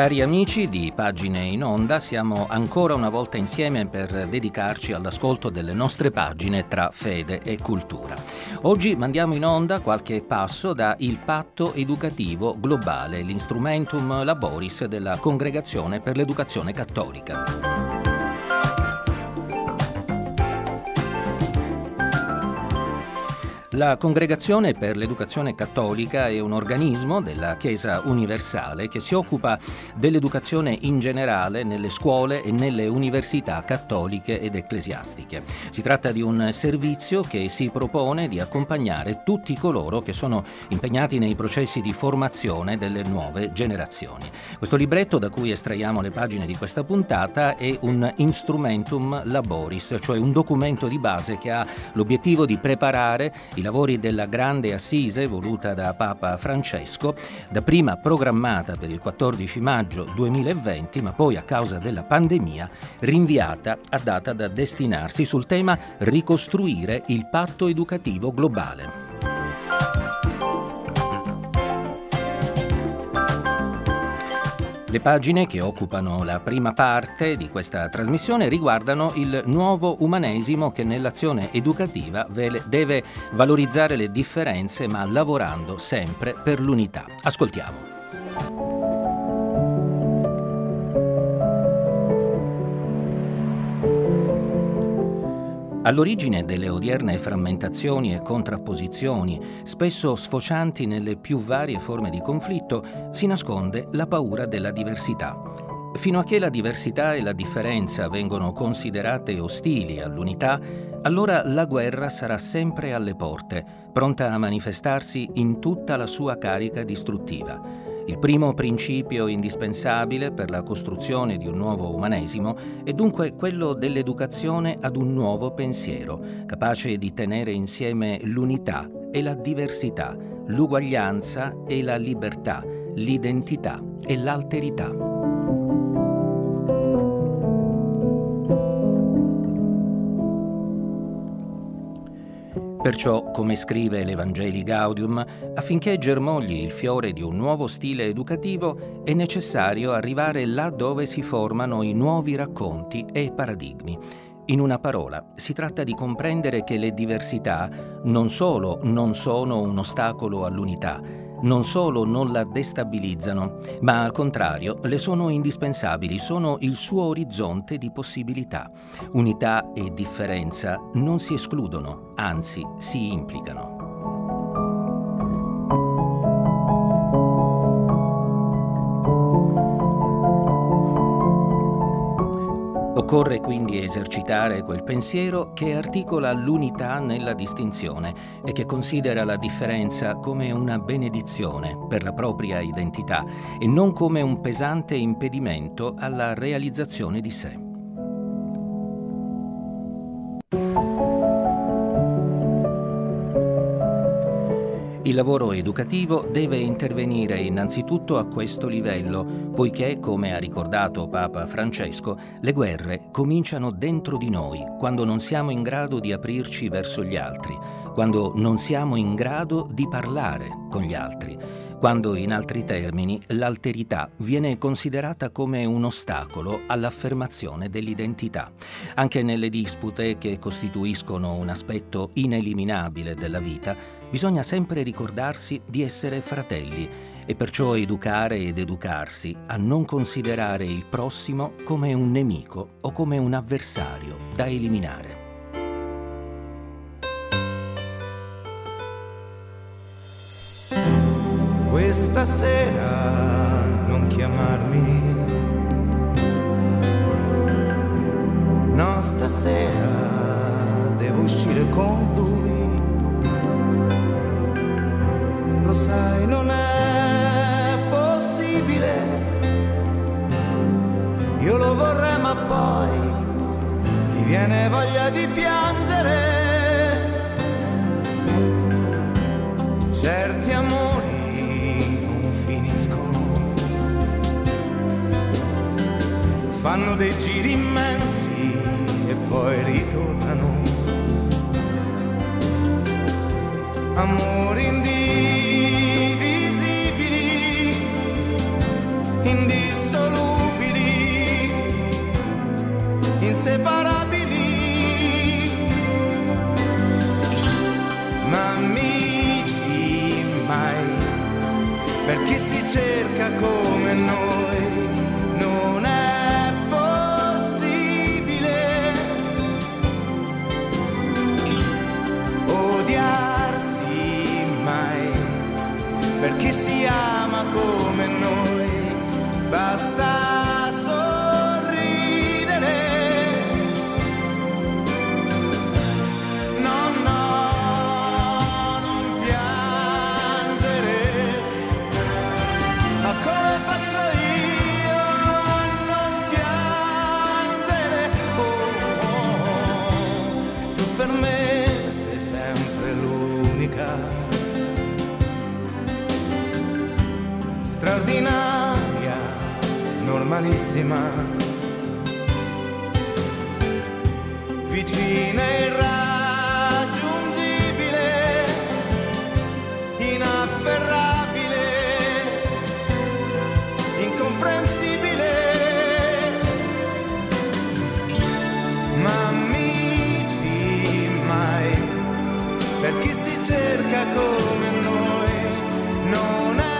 Cari amici di Pagine in Onda, siamo ancora una volta insieme per dedicarci all'ascolto delle nostre pagine tra fede e cultura. Oggi mandiamo in onda qualche passo da Il Patto Educativo Globale, l'instrumentum laboris della Congregazione per l'Educazione Cattolica. La Congregazione per l'Educazione Cattolica è un organismo della Chiesa Universale che si occupa dell'educazione in generale nelle scuole e nelle università cattoliche ed ecclesiastiche. Si tratta di un servizio che si propone di accompagnare tutti coloro che sono impegnati nei processi di formazione delle nuove generazioni. Questo libretto da cui estraiamo le pagine di questa puntata è un instrumentum laboris, cioè un documento di base che ha l'obiettivo di preparare i lavori della grande assise voluta da Papa Francesco, dapprima programmata per il 14 maggio 2020, ma poi a causa della pandemia rinviata a data da destinarsi sul tema ricostruire il patto educativo globale. Le pagine che occupano la prima parte di questa trasmissione riguardano il nuovo umanesimo che nell'azione educativa deve valorizzare le differenze ma lavorando sempre per l'unità. Ascoltiamo. All'origine delle odierne frammentazioni e contrapposizioni, spesso sfocianti nelle più varie forme di conflitto, si nasconde la paura della diversità. Fino a che la diversità e la differenza vengono considerate ostili all'unità, allora la guerra sarà sempre alle porte, pronta a manifestarsi in tutta la sua carica distruttiva. Il primo principio indispensabile per la costruzione di un nuovo umanesimo è dunque quello dell'educazione ad un nuovo pensiero, capace di tenere insieme l'unità e la diversità, l'uguaglianza e la libertà, l'identità e l'alterità. Perciò, come scrive l'Evangeli Gaudium, affinché germogli il fiore di un nuovo stile educativo è necessario arrivare là dove si formano i nuovi racconti e paradigmi. In una parola, si tratta di comprendere che le diversità non solo non sono un ostacolo all'unità, non solo non la destabilizzano, ma al contrario le sono indispensabili, sono il suo orizzonte di possibilità. Unità e differenza non si escludono, anzi si implicano. Occorre quindi esercitare quel pensiero che articola l'unità nella distinzione e che considera la differenza come una benedizione per la propria identità e non come un pesante impedimento alla realizzazione di sé. Il lavoro educativo deve intervenire innanzitutto a questo livello, poiché, come ha ricordato Papa Francesco, le guerre cominciano dentro di noi, quando non siamo in grado di aprirci verso gli altri, quando non siamo in grado di parlare con gli altri, quando, in altri termini, l'alterità viene considerata come un ostacolo all'affermazione dell'identità. Anche nelle dispute che costituiscono un aspetto ineliminabile della vita, bisogna sempre ricordarsi di essere fratelli e perciò educare ed educarsi a non considerare il prossimo come un nemico o come un avversario da eliminare. Questa sera non chiamarmi. No, stasera devo uscire con lui lo sai, non è possibile. Io lo vorrei, ma poi mi viene voglia di piangere. Fanno dei giri immensi e poi ritornano. Amori indivisibili, indissolubili, inseparabili. Ma amici mai, per chi si cerca come noi, ama normalissima, vicina e irraggiungibile, inafferrabile, incomprensibile. Ma amici mai, per chi si cerca come noi, non è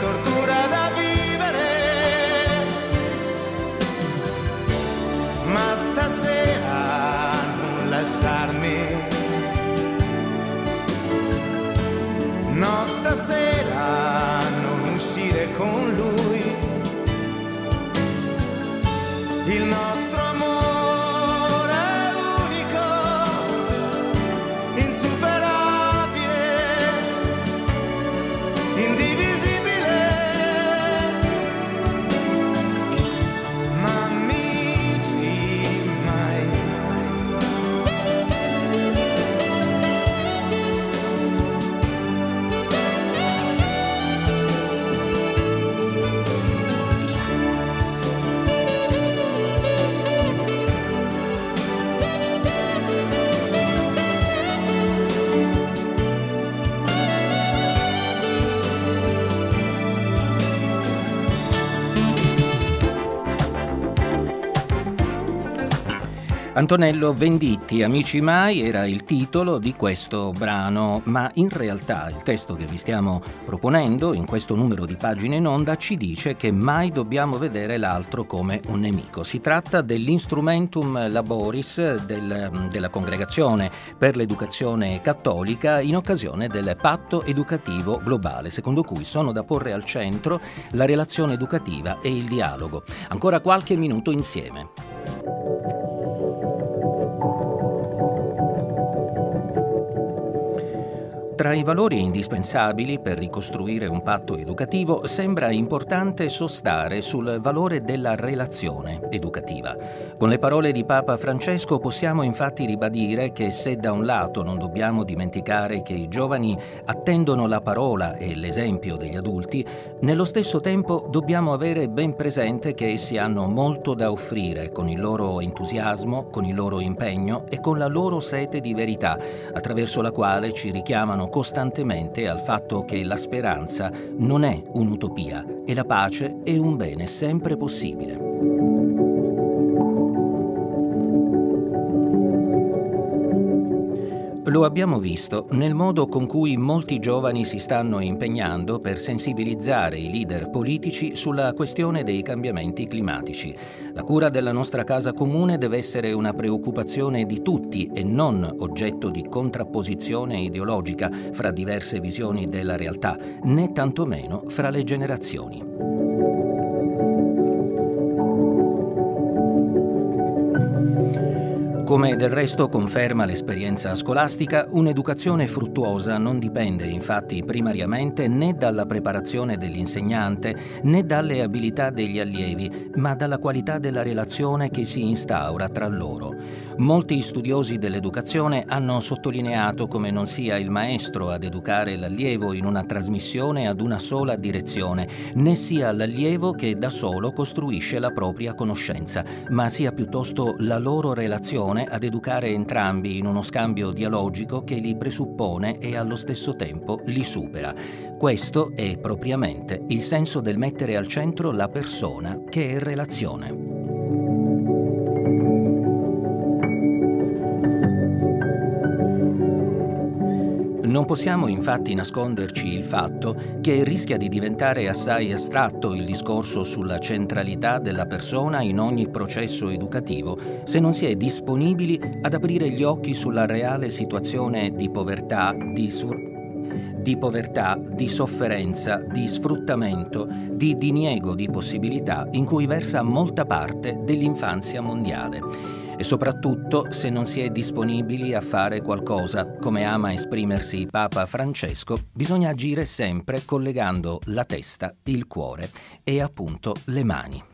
tortura Antonello Venditti, Amici mai, era il titolo di questo brano, ma in realtà il testo che vi stiamo proponendo in questo numero di pagine in onda ci dice che mai dobbiamo vedere l'altro come un nemico. Si tratta dell'instrumentum laboris del- della Congregazione per l'Educazione Cattolica in occasione del patto educativo globale, secondo cui sono da porre al centro la relazione educativa e il dialogo. Ancora qualche minuto insieme. Tra i valori indispensabili per ricostruire un patto educativo sembra importante sostare sul valore della relazione educativa. Con le parole di Papa Francesco possiamo infatti ribadire che se da un lato non dobbiamo dimenticare che i giovani attendono la parola e l'esempio degli adulti, nello stesso tempo dobbiamo avere ben presente che essi hanno molto da offrire con il loro entusiasmo, con il loro impegno e con la loro sete di verità, attraverso la quale ci richiamano costantemente al fatto che la speranza non è un'utopia e la pace è un bene sempre possibile. Lo abbiamo visto nel modo con cui molti giovani si stanno impegnando per sensibilizzare i leader politici sulla questione dei cambiamenti climatici. La cura della nostra casa comune deve essere una preoccupazione di tutti e non oggetto di contrapposizione ideologica fra diverse visioni della realtà, né tantomeno fra le generazioni. Come del resto conferma l'esperienza scolastica, un'educazione fruttuosa non dipende infatti primariamente né dalla preparazione dell'insegnante né dalle abilità degli allievi, ma dalla qualità della relazione che si instaura tra loro. Molti studiosi dell'educazione hanno sottolineato come non sia il maestro ad educare l'allievo in una trasmissione ad una sola direzione, né sia l'allievo che da solo costruisce la propria conoscenza, ma sia piuttosto la loro relazione funzione ad educare entrambi in uno scambio dialogico che li presuppone e allo stesso tempo li supera. Questo è propriamente il senso del mettere al centro la persona che è relazione. Non possiamo infatti nasconderci il fatto che rischia di diventare assai astratto il discorso sulla centralità della persona in ogni processo educativo se non si è disponibili ad aprire gli occhi sulla reale situazione di povertà, di, di povertà, di sofferenza, di sfruttamento, di diniego di possibilità in cui versa molta parte dell'infanzia mondiale e soprattutto se non si è disponibili a fare qualcosa, come ama esprimersi Papa Francesco, bisogna agire sempre collegando la testa, il cuore e appunto le mani.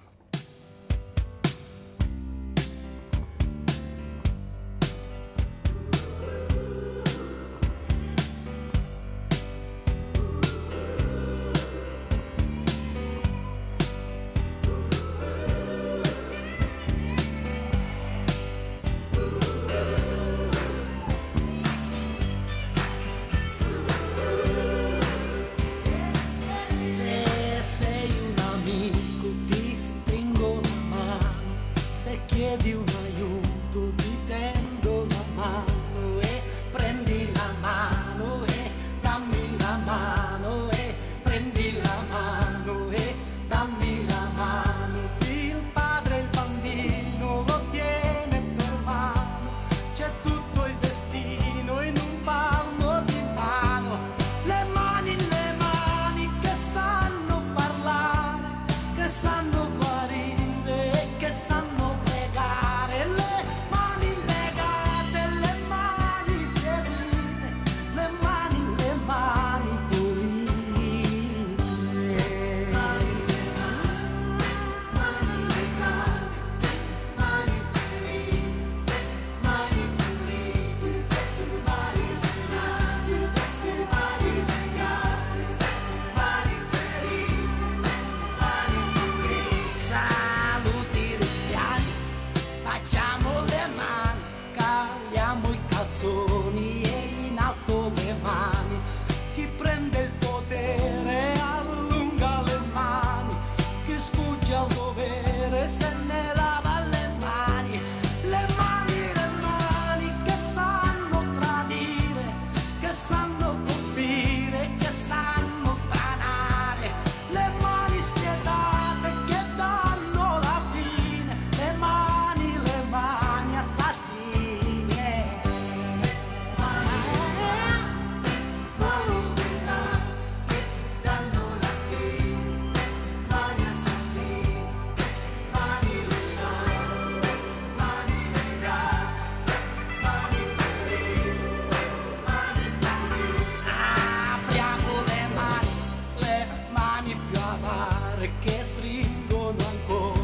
perché stringono ancora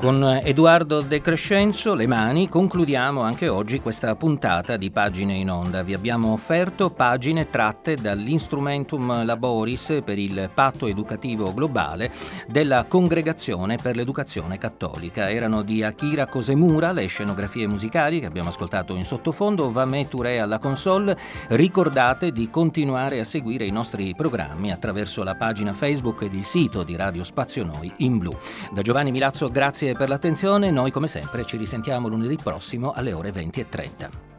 Con Edoardo De Crescenzo, le mani, concludiamo anche oggi questa puntata di Pagine in Onda. Vi abbiamo offerto pagine tratte dall'Instrumentum Laboris per il patto educativo globale della Congregazione per l'Educazione Cattolica. Erano di Akira Kosemura le scenografie musicali che abbiamo ascoltato in sottofondo, Vamé Touré alla console. Ricordate di continuare a seguire i nostri programmi attraverso la pagina Facebook ed il sito di Radio Spazio Noi in blu. Da Giovanni Milazzo, grazie per l'attenzione. Noi, come sempre, ci risentiamo lunedì prossimo alle ore 20.30.